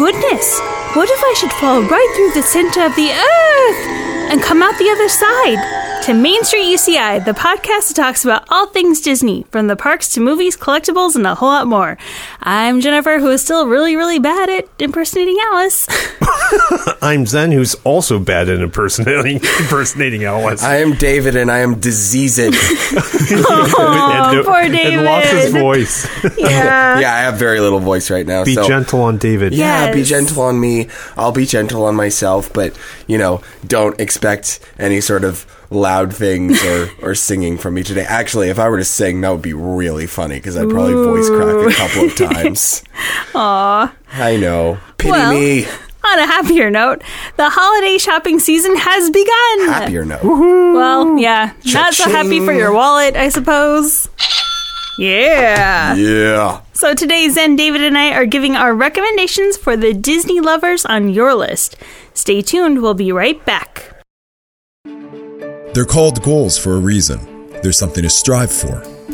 goodness! What if I should fall right through the center of the earth and come out the other side? To Main Street UCI, the podcast that talks about all things Disney, from the parks to movies, collectibles, and a whole lot more. I'm Jennifer, who is still really, really bad at impersonating Alice. I'm Zen, who's also bad at impersonating impersonating Alice. I am David, and I am diseased. Oh, and, poor And lost his voice. yeah. yeah, I have very little voice right now. Be so gentle on David. yeah, be gentle on me. I'll be gentle on myself, but you know, don't expect any sort of loud things or, or singing from me today. Actually, if I were to sing, that would be really funny because I'd probably voice crack a couple of times. Aw. I know. Pity Well, me. On a happier note, the holiday shopping season has begun. Happier note. Well, yeah, not so happy for your wallet, I suppose. Yeah. Yeah. So today, Zen, David, and I are giving our recommendations for the Disney lovers on your list. Stay tuned. We'll be right back. They're called goals for a reason. There's something to strive for.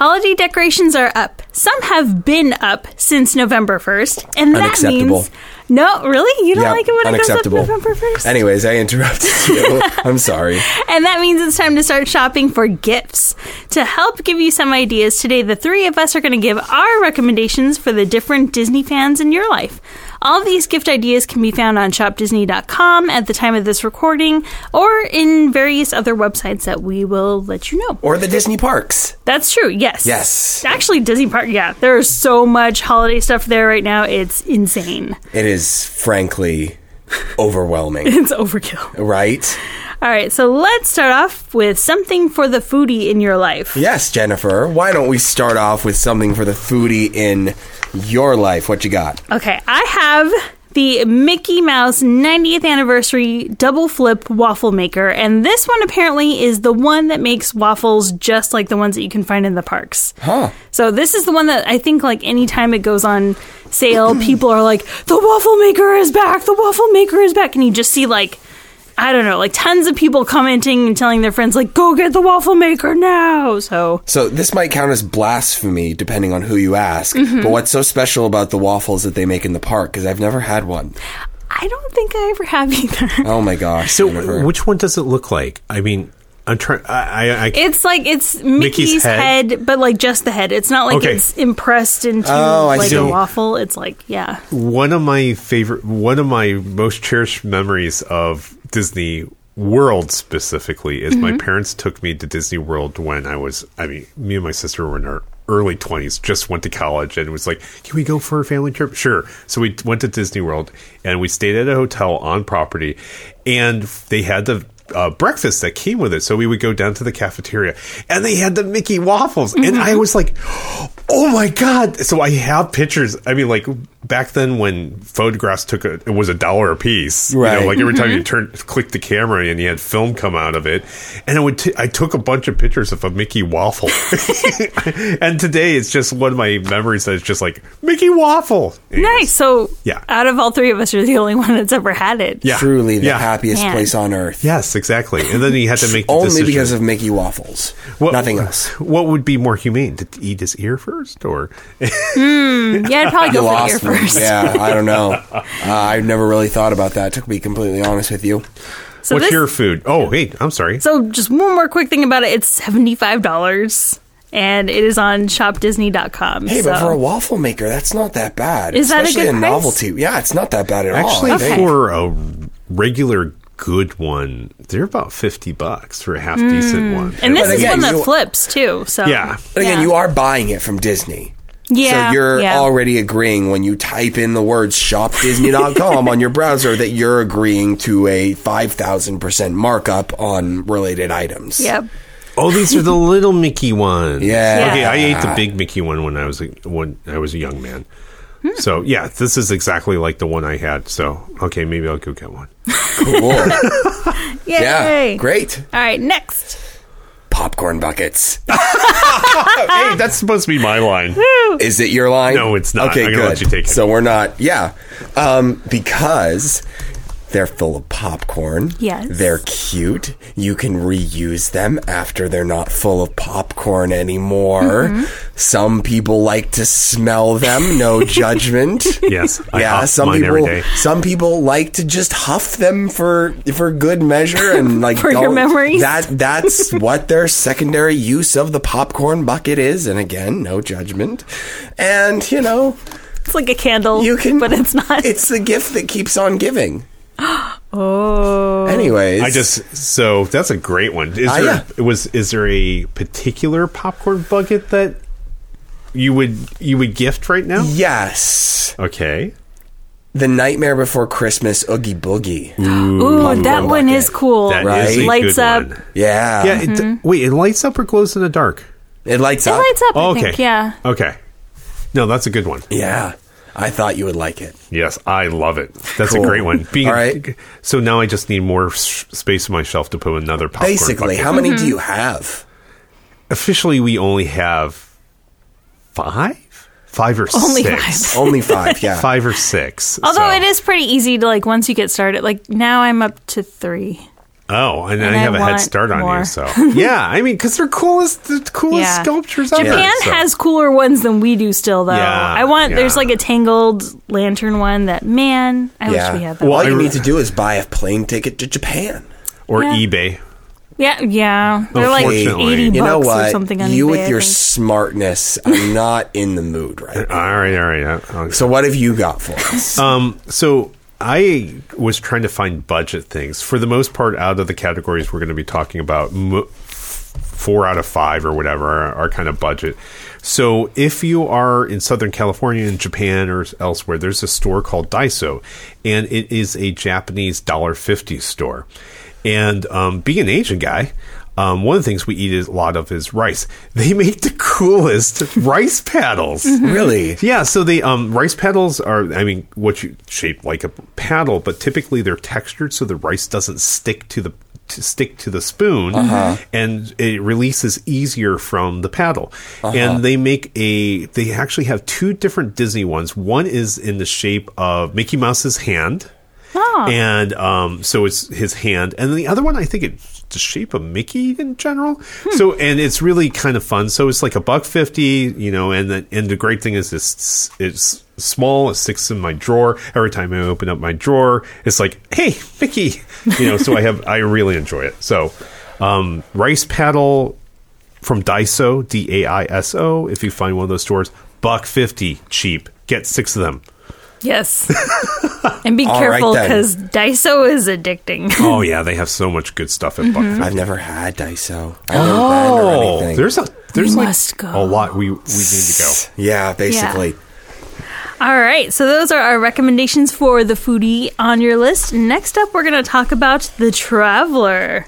Holiday decorations are up. Some have been up since November 1st, and that means no, really, you don't Yep, like it when it goes up. November 1st. Anyways, I interrupted you. I'm sorry. And that means it's time to start shopping for gifts. To help give you some ideas, today the three of us are going to give our recommendations for the different Disney fans in your life. All these gift ideas can be found on shopdisney.com at the time of this recording or in various other websites that we will let you know. Or the Disney parks. That's true, yes. Yes. Actually, Disney Park, yeah, there is so much holiday stuff there right now. It's insane. It is frankly overwhelming, It's overkill. right? All right, so let's start off with something for the foodie in your life. Yes, Jennifer. Why don't we start off with something for the foodie in your life? What you got? Okay, I have the Mickey Mouse 90th anniversary double flip waffle maker, and this one apparently is the one that makes waffles just like the ones that you can find in the parks. Huh. So this is the one that I think like anytime it goes on sale, people are like, "The waffle maker is back! The waffle maker is back!" And you just see like I don't know, like tons of people commenting and telling their friends like, "Go get the waffle maker now!" So So this might count as blasphemy, depending on who you ask. Mm-hmm. But what's so special about the waffles that they make in the park? Because I've never had one. I don't think I ever have either. Oh my gosh, So, Jennifer. which one does it look like? I mean, I'm trying. I, I, I It's like it's Mickey's, head? head. but like just the head. It's not like Okay. it's impressed into Oh, like see. a waffle. It's like yeah. one of my favorite, one of my most cherished memories of Disney World specifically is my mm-hmm. parents took me to Disney World when I was, I mean, me and my sister were in our early 20s, just went to college, and it was like, can we go for a family trip? Sure. So we went to Disney World and we stayed at a hotel on property, and they had the uh, breakfast that came with it. So we would go down to the cafeteria and they had the Mickey waffles. And I was like, oh my God. So I have pictures. I mean, like back then when photographs took a, it was a dollar a piece. You Right. know, like every time you turn, click the camera and you had film come out of it. And I would, t- I took a bunch of pictures of a Mickey waffle. and today it's just one of my memories that is just like Mickey waffle. Anyways. Nice. So Yeah. out of all three of us, you're the only one that's ever had it. Yeah. Truly the Yeah. happiest Man. place on earth. Yes, exactly. And then he had to make the Only decision. because of Mickey waffles. What- Nothing else. What would be more humane to eat his ear first, or Yeah, I'd probably go for lost ear first. Yeah, I don't know. Uh, I've never really thought about that. To be completely honest with you. So what's this- your food? Oh, wait, I'm sorry. So just one more quick thing about it. It's seventy five dollars, and it is on shopdisney.com. Hey, so. but for a waffle maker, that's not that bad. Is that a Especially good price? novelty. Yeah, it's not that bad at Actually, all. Actually, Okay. for a regular good one, they're about fifty bucks for a half decent hmm. one. and this But is again, one that you- flips too. So Yeah. But again, Yeah. you are buying it from Disney. yeah, so you're yeah. already agreeing when you type in the words shopdisney.com on your browser that you're agreeing to a 5,000% markup on related items. Yep. Oh, these are the little Mickey ones. Yeah. Okay, I ate the big Mickey one when I was a, when I was a young man. So yeah, this is exactly like the one I had. So okay, maybe I'll go get one. Cool. Yay! yeah. Great. All right, next. Popcorn buckets. hey, that's supposed to be my line. Is it your line? No, it's not. Okay, I'm good. let you take it. So we're not. Yeah, um, because they're full of popcorn. Yes. They're cute. You can reuse them after they're not full of popcorn anymore. Mm-hmm. Some people like to smell them. No judgment. Yes, I yeah, huff some mine people. day. Some people like to just huff them for for good measure and like For your don't- memories. That that's what their secondary use of the popcorn bucket is. And again, no judgment. And you know, It's like a candle, you can, but it's not. It's the gift that keeps on giving. oh. Anyways, I just so that's a great one. Is Ah, there yeah. was is there a particular popcorn bucket that you would you would gift right now? yes, Okay. the Nightmare Before Christmas Oogie Boogie. Ooh, popcorn that one bucket. is cool. That is Right. a Lights good up. one. Yeah, Yeah, it, wait, it lights up or glows in the dark? it lights It up. It lights up, Oh, okay. think. Yeah. Okay. No, that's a good one. Yeah, I thought you would like it. Yes, I love it. That's Cool. a great one. Being All right. So now I just need more s- space on my shelf to put another popcorn Basically, bucket. how many Mm-hmm. do you have? Officially, we only have five, five or Only six. Only five. Yeah. Five or six. Although so- it is pretty easy to like once you get started. Like now I'm up to three. Oh, and, And I I have a head start on more. you. So yeah, I mean, because they're coolest, the coolest Yeah. sculptures Japan there. so- has cooler ones than we do still though. Yeah, I want there's like a tangled lantern one that man, I yeah. wish we had that. All you need to do is buy a plane ticket to Japan. or Yeah. eBay. yeah, yeah. They're like Unfortunately. 80 You know bucks or what? something on you eBay, with your smartness, I'm not in the mood right now. All right, all right. uh, So what have you got for us? Um, so I was trying to find budget things. For the most part, out of the categories we're going to be talking about, mo- four out of five or whatever are, are kind of budget. So if you are in Southern California, in Japan, or elsewhere, there's a store called Daiso, and it is a Japanese dollar fifty store. And um, being an Asian guy. Um, one of the things we eat a lot of is rice. They make the coolest rice paddles. really? Yeah, so the um, rice paddles are, I mean, what you shape like a paddle, but typically they're textured so the rice doesn't stick to the to stick to the spoon, and it releases easier from the paddle. And they make a, they actually have two different Disney ones. One is in the shape of Mickey Mouse's hand. And um, so it's his hand, and the other one I think it's the shape of Mickey in general. So and it's really kind of fun. So it's like a buck fifty, you know. And the and the great thing is it's it's small. It sticks in my drawer every time I open up my drawer. It's like hey Mickey, you know. so I have I really enjoy it. So um, rice paddle from Daiso D A I S O. If you find one of those stores, buck fifty cheap. Get six of them. Yes. and be careful then. because Daiso is addicting. Oh yeah, they have so much good stuff at mm-hmm. Buck. I've never had Daiso. I've never Oh, there's a there's We like must go. a lot we we need to go. yeah, basically. All right, so those are our recommendations for the foodie on your list. Next up, we're going to talk about The Traveler.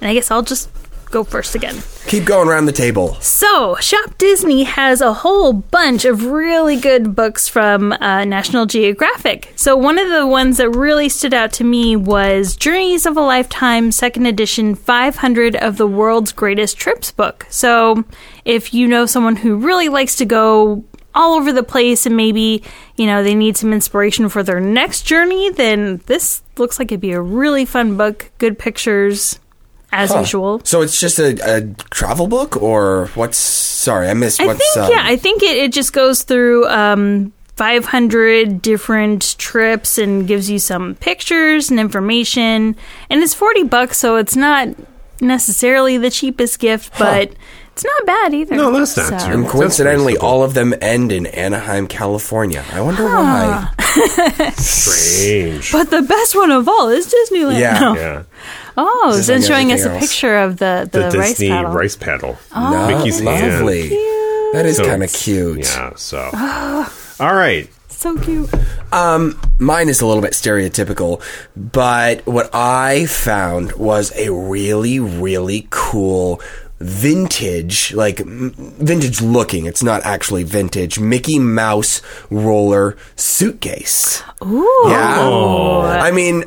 And I guess I'll just go first again. Keep going around the table. So, Shop Disney has a whole bunch of really good books from uh, National Geographic. So, one of the ones that really stood out to me was Journeys of a Lifetime, second edition 500 of the World's Greatest Trips book. So, if you know someone who really likes to go all over the place and maybe, you know, they need some inspiration for their next journey, then this looks like it'd be a really fun book. Good pictures, as Huh. usual. So it's just a, a travel book, or what's? Sorry, I missed. I what's, think um, yeah, I think it, it just goes through um, 500 different trips and gives you some pictures and information. And it's 40 bucks, so it's not necessarily the cheapest gift, but it's not bad either. No, that's not So- true. and coincidentally, all of them end in Anaheim, California. I wonder why. Strange. But the best one of all is Disneyland. Yeah. No. yeah, Oh, Just it's then like showing us a else. picture of the, the, the, rice Disney paddle. rice paddle. No, Mickey's hand. lovely. That is So kind of cute. Yeah. So, all right. So cute. Um, Mine is a little bit stereotypical, but what I found was a really, really cool vintage, like m- vintage looking. It's not actually vintage. Mickey Mouse roller suitcase. Ooh. Yeah. I mean,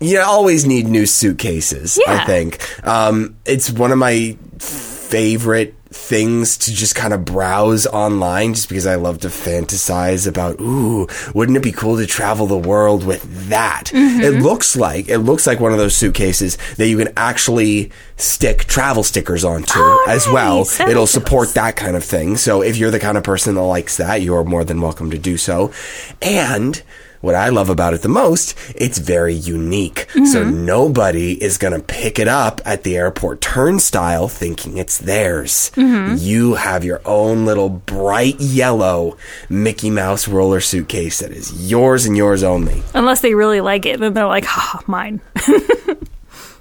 you always need new suitcases. I think. Um, it's one of my favorite things to just kind of browse online just because I love to fantasize about ooh wouldn't it be cool to travel the world with that? It looks like it looks like one of those suitcases that you can actually stick travel stickers onto Oh, as well. That it'll support that kind of thing. So if you're the kind of person that likes that you're more than welcome to do so. And what I love about it the most, it's very unique. So mm-hmm. nobody is going to pick it up at the airport turnstile thinking it's theirs. Mm-hmm. You have your own little bright yellow Mickey Mouse roller suitcase that is yours and yours only. Unless they really like it, then they're like, "Ha, mine."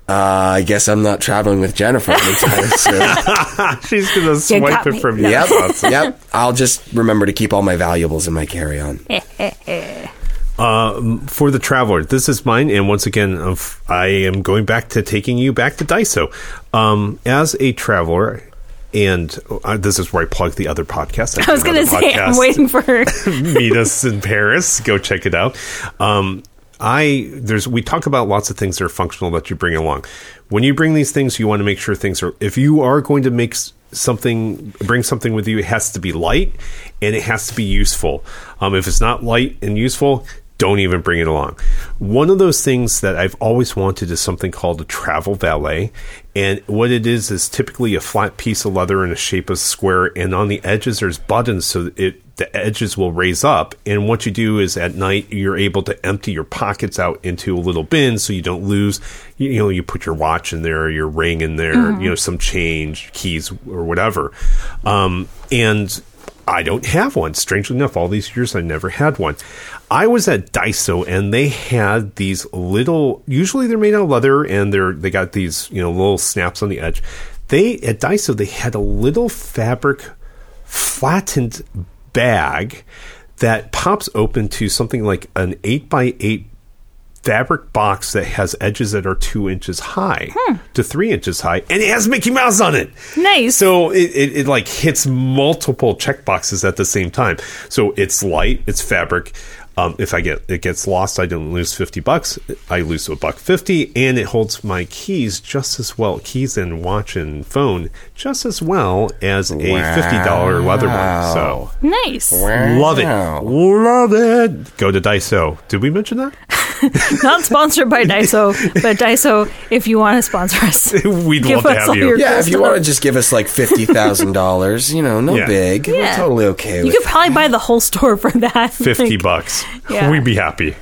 Uh, I guess I'm not traveling with Jennifer anytime soon. She's gonna swipe it me. from you. yep, yep. I'll just remember to keep all my valuables in my carry-on. Eh, eh, eh. For the traveler. This is mine, and once again, I am going back to taking you back to Daiso. Um, as a traveler, and uh, this is where I plug the other podcast. I was going to say, I'm waiting for her. meet us in Paris. Go check it out. Um, I there's we talk about lots of things that are functional that you bring along. When you bring these things, you want to make sure things are. If you are going to make something, bring something with you, it has to be light and it has to be useful. Um, if it's not light and useful, don't even bring it along. One of those things that I've always wanted is something called a travel valet. And what it is is typically a flat piece of leather in a shape of a square, and on the edges there's buttons so that it the edges will raise up. And what you do is at night you're able to empty your pockets out into a little bin so you don't lose. You, you know, you put your watch in there, your ring in there, you know, some change, keys, or whatever. Um, and I don't have one. Strangely enough, all these years I never had one. I was at Daiso and they had these little. Usually they're made out of leather and they're they got these you know little snaps on the edge. They at Daiso they had a little fabric flattened bag that pops open to something like an eight by eight fabric box that has edges that are two inches high hmm. to three inches high, and it has Mickey Mouse on it. Nice. So it, it, it like hits multiple check boxes at the same time. So it's light, it's fabric. Um, if I get it gets lost, I don't lose fifty bucks. I lose a buck fifty, and it holds my keys just as well, keys and watch and phone just as well as a fifty dollar leather one. So nice. love it, love it. Go to Daiso. Did we mention that? Not sponsored by Daiso, but Daiso, if you want to sponsor us, We'd love to us all have you. Yeah, if you want to just give us like fifty thousand dollars, you know, no Yeah. big, we're totally okay you with. could probably buy the whole store for that. Fifty Like, bucks. Yeah. We'd be happy.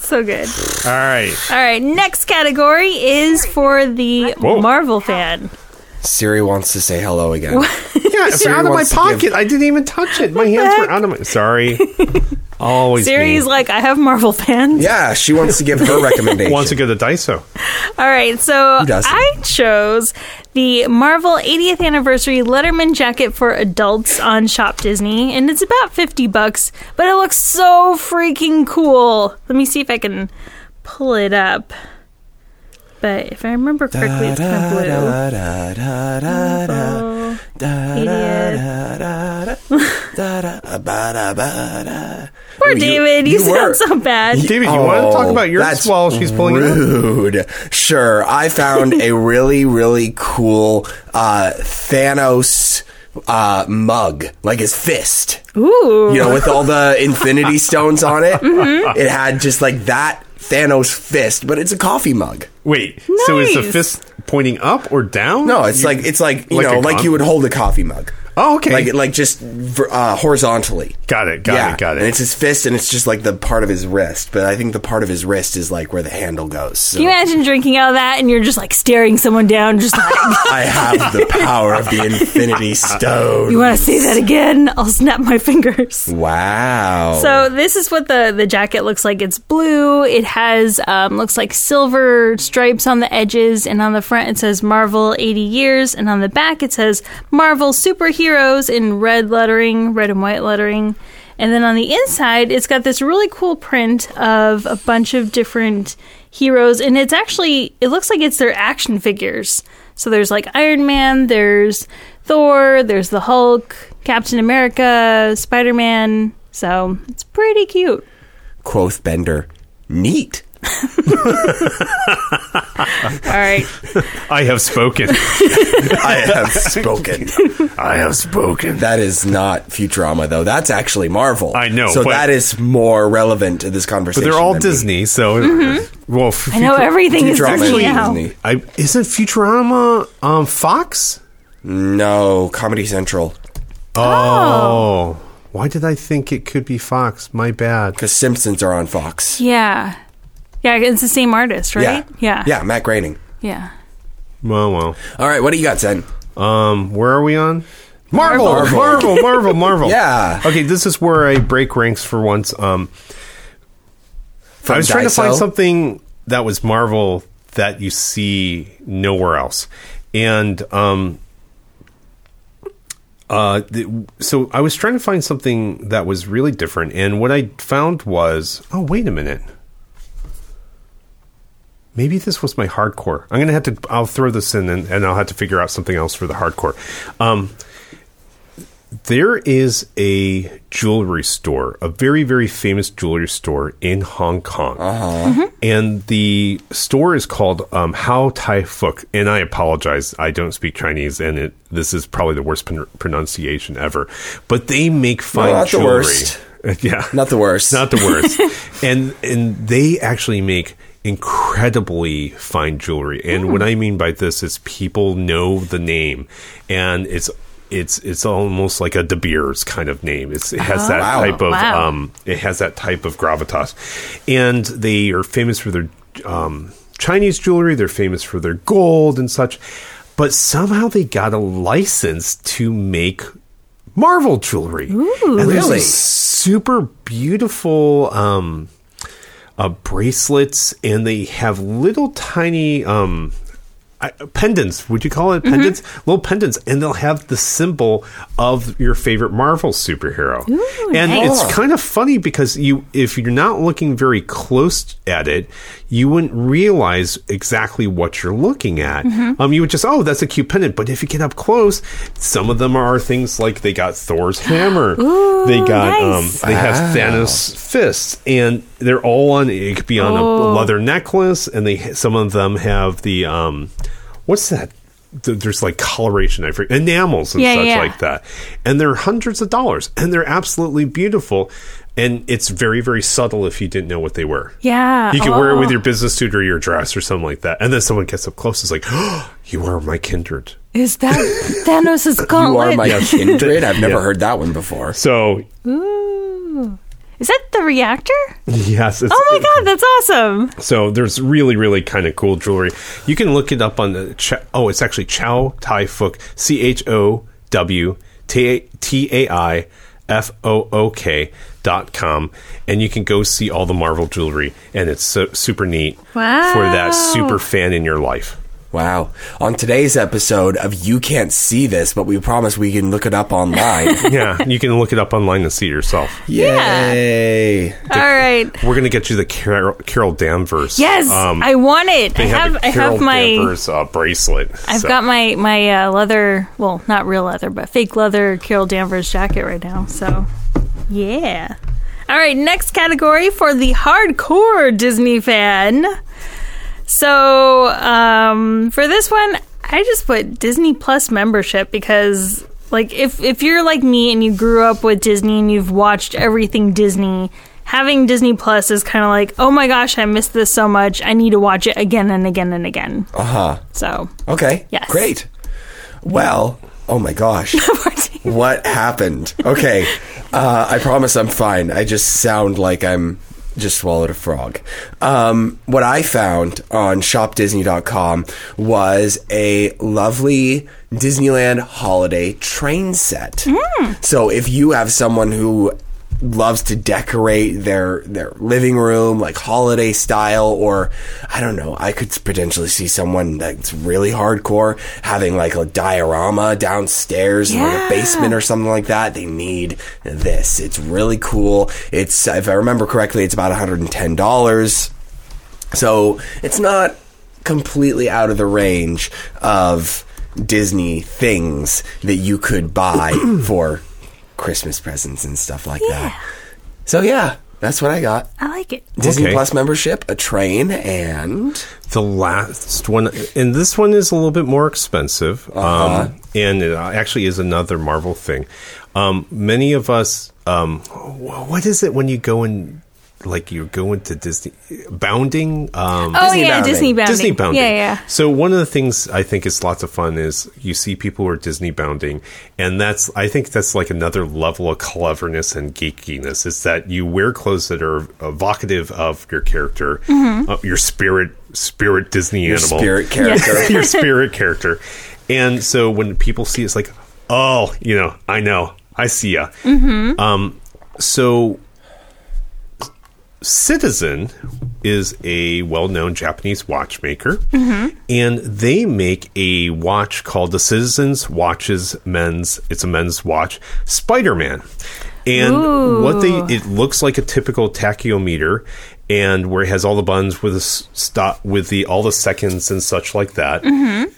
So good. All right. All right, next category is for the Whoa. Marvel fan. Siri wants to say hello again. Yeah, it's out of my pocket. give- I didn't even touch it. My hands were out of my. Sorry. Always Siri's me. like, I have Marvel fans. Yeah, she wants to give her recommendation. wants to go to Daiso. All right, so? I chose the Marvel 80th anniversary Letterman jacket for adults on Shop Disney, and it's about 50 bucks, but it looks so freaking cool. Let me see if I can pull it up. But if I remember correctly, it's kind of blue. Da, da, da, da, da, Marvel da, 80th. da, da, da, da, ba, da, ba, da. Poor You- David, you, you were- sound so bad. David, you want to talk Oh, about yours that's while she's pulling it up? rude. Sure, I found a really, really cool uh, Thanos uh, mug, like his fist. Ooh. You know, with all the Infinity Stones on it. Mm-hmm. It had just like that Thanos fist, but it's a coffee mug. Wait. So is the fist pointing up or down? No, it's You- like it's like you like know, like you would hold a coffee mug. Oh, okay. Like like just ver- uh, horizontally. Got it. Got yeah, it. Got it. And it's his fist, and it's just like the part of his wrist. But I think the part of his wrist is like where the handle goes. So Can you imagine drinking out of that and you're just like staring someone down, just like, I have the power of the Infinity Stone. you want to say that again? I'll snap my fingers. Wow. So this is what the the jacket looks like. It's blue. It has um, looks like silver stripes on the edges, and on the front it says Marvel 80 years, and on the back it says Marvel superheroes in red lettering, red and white lettering. And then on the inside, it's got this really cool print of a bunch of different heroes, and it's actually it looks like it's their action figures. So there's like Iron Man, there's Thor, there's the Hulk, Captain America, Spider Man. So it's pretty cute. Quoth Bender. Neat. All right. I have spoken. I have spoken. I have spoken. That is not Futurama, though. That's actually Marvel. I know, So but- that is more relevant to this conversation. But conversation. they're all than me. Disney, so well. Mm-hmm. I know everything is Futurama Disney is now. Disney. I isn't Futurama um Fox? No, Comedy Central. Oh. Why did I think it could be Fox? My bad. Because Simpsons are on Fox. Yeah. Yeah, it's the same artist, right? Yeah. Yeah, Matt Groening. Yeah. Well, well. All right, what do you got, Zen? Um, where are we on? Marvel, Marvel. Marvel, Marvel, Marvel. Yeah. Okay, this is where I break ranks for once. Um, I was trying to find something that was Marvel that you see nowhere else, and um, uh, the, so I was trying to find something that was really different, and what I found was, oh, wait a minute. Maybe this was my hardcore. I'm gonna have to. I'll throw this in, and, and I'll have to figure out something else for the hardcore. Um, there is a jewelry store, a very, very famous jewelry store in Hong Kong. And the store is called um, How Tai Fuk. And I apologize, I don't speak Chinese, and it, this is probably the worst pron- pronunciation ever. But they make fine not the jewelry. worst. yeah. Not the worst. Not the worst. and and they actually make incredibly fine jewelry. And what I mean by this is people know the name and it's it's it's almost like a De Beers kind of name. It's, it has that Wow. type of Wow. um it has that type of gravitas. And they are famous for their um Chinese jewelry, they're famous for their gold and such. But somehow they got a license to make Marvel jewelry. and there's Really? super beautiful um, uh, bracelets, and they have little tiny um, I- pendants. Would you call it pendants? Little pendants, and they'll have the symbol of your favorite Marvel superhero. and nice. it's kind of funny because you, if you're not looking very close at it, you wouldn't realize exactly what you're looking at. Um, you would just, oh, that's a cute pendant. But if you get up close, some of them are things like they got Thor's hammer, they got, nice. um, they have Thanos fists, and they're all on. It could be on a leather necklace, and they some of them have the um, what's that? There's like coloration, I forget, enamels and Yeah, such yeah. like that, and they're hundreds of dollars, and they're absolutely beautiful, and it's very very subtle if you didn't know what they were. Yeah. You can wear it with Oh. your business suit or your dress or something like that, and then someone gets up close, is like, oh, "You are my kindred." Is that Thanos' You are my kindred. I've never Yeah. heard that one before. So Ooh. Is that the reactor? yes, it's, Oh my god, that's awesome. So there's really, really kind of cool jewelry. You can look it up on the. Ch- oh, it's actually Chow Tai Fook. C H O W T T A I F O O K dot com, and you can go see all the Marvel jewelry, and it's so, super neat Wow. for that super fan in your life. Wow. On today's episode of You Can't See This, but we promise we can look it up online. Yeah, you can look it up online and see it yourself. Yay. All right. We're gonna get you the Carol, Carol Danvers. Yes, um, I want it. I they have the I Carol have my Danvers uh, bracelet. I've So- got my my uh, leather, well, not real leather, but fake leather Carol Danvers jacket right now. So, yeah. All right, next category for the hardcore Disney fan. So, um, for this one, I just put Disney Plus membership because, like, if if you're like me and you grew up with Disney and you've watched everything Disney, having Disney Plus is kind of like, oh my gosh, I missed this so much. I need to watch it again and again and again. Uh huh. So, Okay. Yes. Great. Well, oh my gosh. what happened? Okay. Uh, I promise I'm fine. I just sound like I'm just swallowed a frog. Um, what I found on shopdisney.com was a lovely Disneyland holiday train set. So if you have someone who loves to decorate their their living room like holiday style or I don't know I could potentially see someone that's really hardcore having like a diorama downstairs in like a basement or something like that. They need this. It's really cool. It's if I remember correctly it's about $110 so it's not completely out of the range of Disney things that you could buy for Christmas presents and stuff like that. So yeah, That's what I got. I like it. Disney Okay. Plus membership, a train, and The last one, and this one is a little bit more expensive, um, and it actually is another Marvel thing. Um, many of us, um, what is it when you go in, like you're going to Disney bounding? Um, Oh Disney yeah, bounding. Disney bounding. Disney bounding. Yeah, yeah. So one of the things I think is lots of fun is you see people who are Disney bounding, and that's I think that's like another level of cleverness and geekiness. Is that you wear clothes that are evocative of your character, Mm-hmm. uh, your spirit, spirit Disney your animal, spirit character. your spirit character. And so when people see it, it's like, oh, you know, I know, I see ya. Mm-hmm. Um, so Citizen is a well-known Japanese watchmaker, Mm-hmm. and they make a watch called the Citizens Watches Men's. It's a men's watch, Spider-Man, and what they it looks like a typical tachyometer, and where it has all the buttons with the stop with the all the seconds and such like that,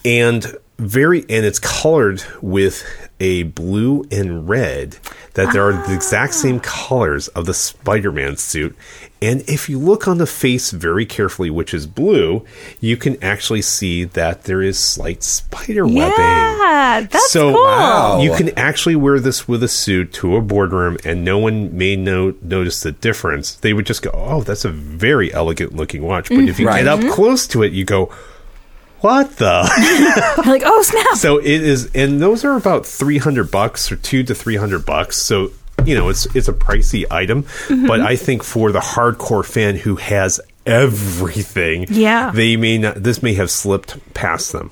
and very and it's colored with a blue and red that there are the ah. exact same colors of the Spider-Man suit. And if you look on the face very carefully, which is blue, you can actually see that there is slight spider webbing. Yeah, that's so cool. Wow. you can actually wear this with a suit to a boardroom, and no one may no- notice the difference. They would just go, "Oh, that's a very elegant looking watch." But if you Right. get up mm-hmm. close to it, you go, "What the?" Like, oh snap! so it is, and those are about three hundred bucks or two to three hundred bucks. So you know, it's it's a pricey item, Mm-hmm. but I think for the hardcore fan who has everything, Yeah. they may not. This may have slipped past them.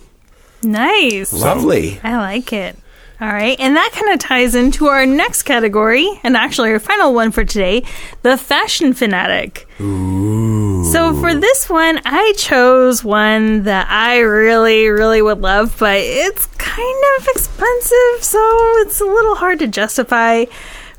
Nice. Lovely. I like it. All right, and that kind of ties into our next category, and actually our final one for today the fashion fanatic. Ooh. So for this one, I chose one that I really, really would love, but it's kind of expensive, so it's a little hard to justify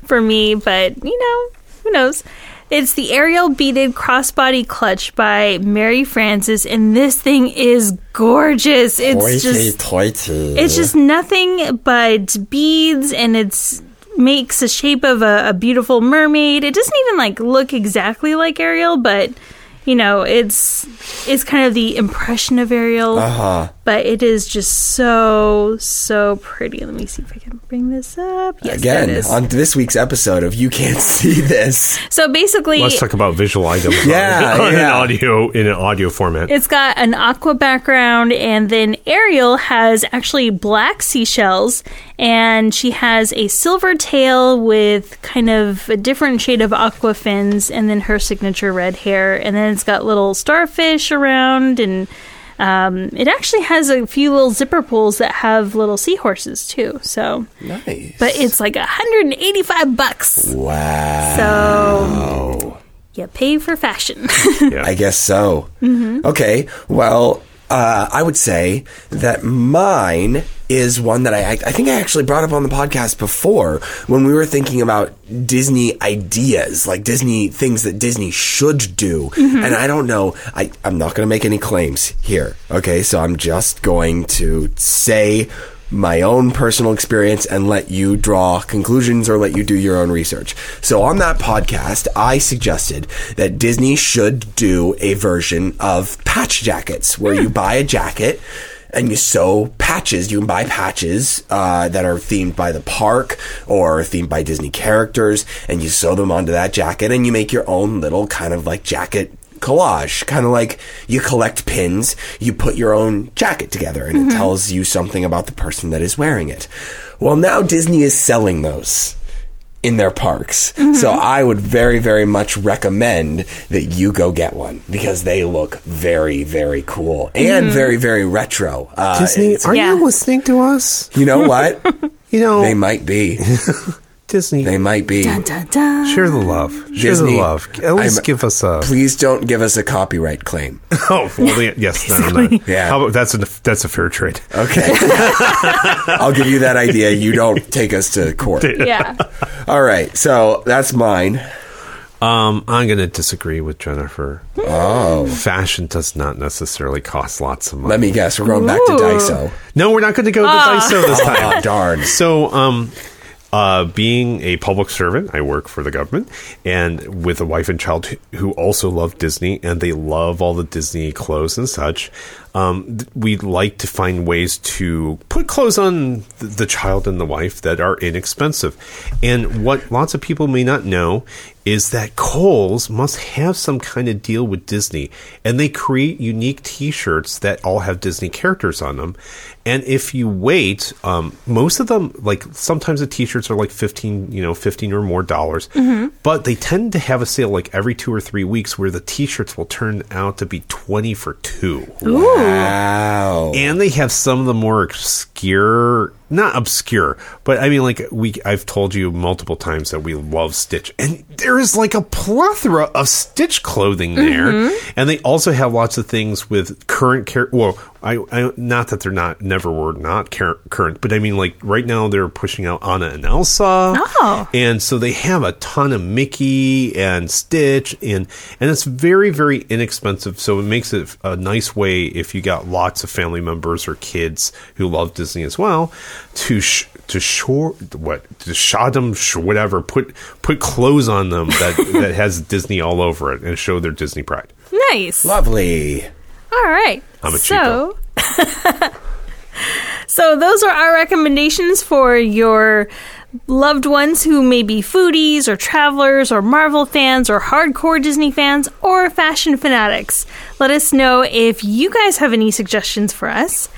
for me, but you know, who knows? It's the Ariel Beaded Crossbody Clutch by Mary Frances, and this thing is gorgeous. It's just toity. it's just nothing but beads, and it's makes the shape of a, a beautiful mermaid. It doesn't even like look exactly like Ariel, but you know, it's it's kind of the impression of Ariel. Uh-huh. But it is just so so pretty. Let me see if I can bring this up. Yes, there Again, is. on this week's episode of You Can't See This. so basically, Let's talk about visual items Yeah, on, on yeah. an audio in an audio format. It's got an aqua background, and then Ariel has actually black seashells, and she has a silver tail with kind of a different shade of aqua fins, and then her signature red hair, and then it's got little starfish around, and um, it actually has a few little zipper pulls that have little seahorses too. So, Nice. but it's like 185 bucks. wow. So you pay for fashion. I guess so. Okay. Well, uh, I would say that mine is one that I, I think I actually brought up on the podcast before when we were thinking about Disney ideas, like Disney things that Disney should do. And I don't know, I, I'm not going to make any claims here. Okay. So I'm just going to say my own personal experience and let you draw conclusions or let you do your own research. So on that podcast, I suggested that Disney should do a version of patch jackets where you buy a jacket and you sew patches. You can buy patches uh, that are themed by the park or themed by Disney characters, and you sew them onto that jacket, and you make your own little kind of like jacket collage, kind of like you collect pins, you put your own jacket together, and it mm-hmm. tells you something about the person that is wearing it. Well, now Disney is selling those in their parks. Mm-hmm. So I would very, very much recommend that you go get one because they look very, very cool and mm-hmm. very, very retro. Uh, Disney, are Yeah. you listening to us? you know what? You know, they might be. Disney. They might be. Dun, dun, dun. share the love. Share Disney, the love. At least I'm- give us a. Please don't give us a copyright claim. Oh, well, yeah, yes, no, no, no. Yeah. How about that's a that's a fair trade. Okay. I'll give you that idea. You don't take us to court. Yeah. All right. So that's mine. Um, I'm going to disagree with Jennifer. Oh. Fashion does not necessarily cost lots of money. Let me guess. We're going back to Ooh. Daiso. no, we're not going to go to Daiso this time. Oh, darn. So, um, Uh, being a public servant, I work for the government, and with a wife and child who also love Disney, and they love all the Disney clothes and such. Um, th- we like to find ways to put clothes on th- the child and the wife that are inexpensive. And what lots of people may not know is that Kohl's must have some kind of deal with Disney, and they create unique T-shirts that all have Disney characters on them. And if you wait, um, most of them, like sometimes the T-shirts are like fifteen, you know, fifteen or more dollars, but they tend to have a sale like every two or three weeks where the T-shirts will turn out to be twenty for two. Wow. And they have some of the more obscure, not obscure, but I mean, like we, I've told you multiple times that we love Stitch, and there is like a plethora of Stitch clothing there, mm-hmm. and they also have lots of things with current care. Well, I, I, not that they're not never were not cur- current, but I mean, like right now they're pushing out Anna and Elsa, Oh. and so they have a ton of Mickey and Stitch, and and it's very very inexpensive. So it makes it a nice way if you got lots of family members or kids who love Disney as well to sh- to shore what to shot them sh- whatever put put clothes on them that that has Disney all over it and show their Disney pride. Nice. Lovely. All right. I'm a so, so those are our recommendations for your loved ones who may be foodies or travelers or Marvel fans or hardcore Disney fans or fashion fanatics. Let us know if you guys have any suggestions for us.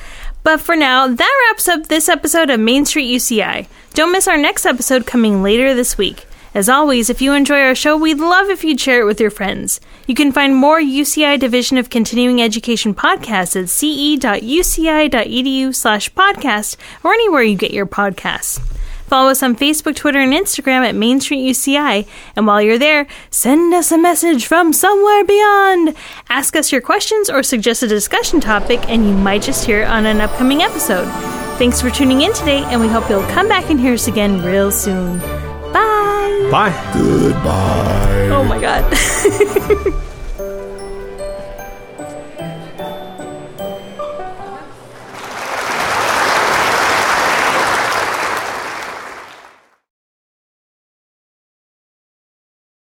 But for now, that wraps up this episode of Main Street UCI. Don't miss our next episode coming later this week. As always, if you enjoy our show, we'd love if you'd share it with your friends. You can find more UCI Division of Continuing Education podcasts at ce.uci.edu slash podcast or anywhere you get your podcasts. Follow us on Facebook, Twitter, and Instagram at Main Street UCI. And while you're there, send us a message from somewhere beyond. Ask us your questions or suggest a discussion topic, and you might just hear it on an upcoming episode. Thanks for tuning in today, and we hope you'll come back and hear us again real soon. Bye. Bye. Goodbye. Oh my god.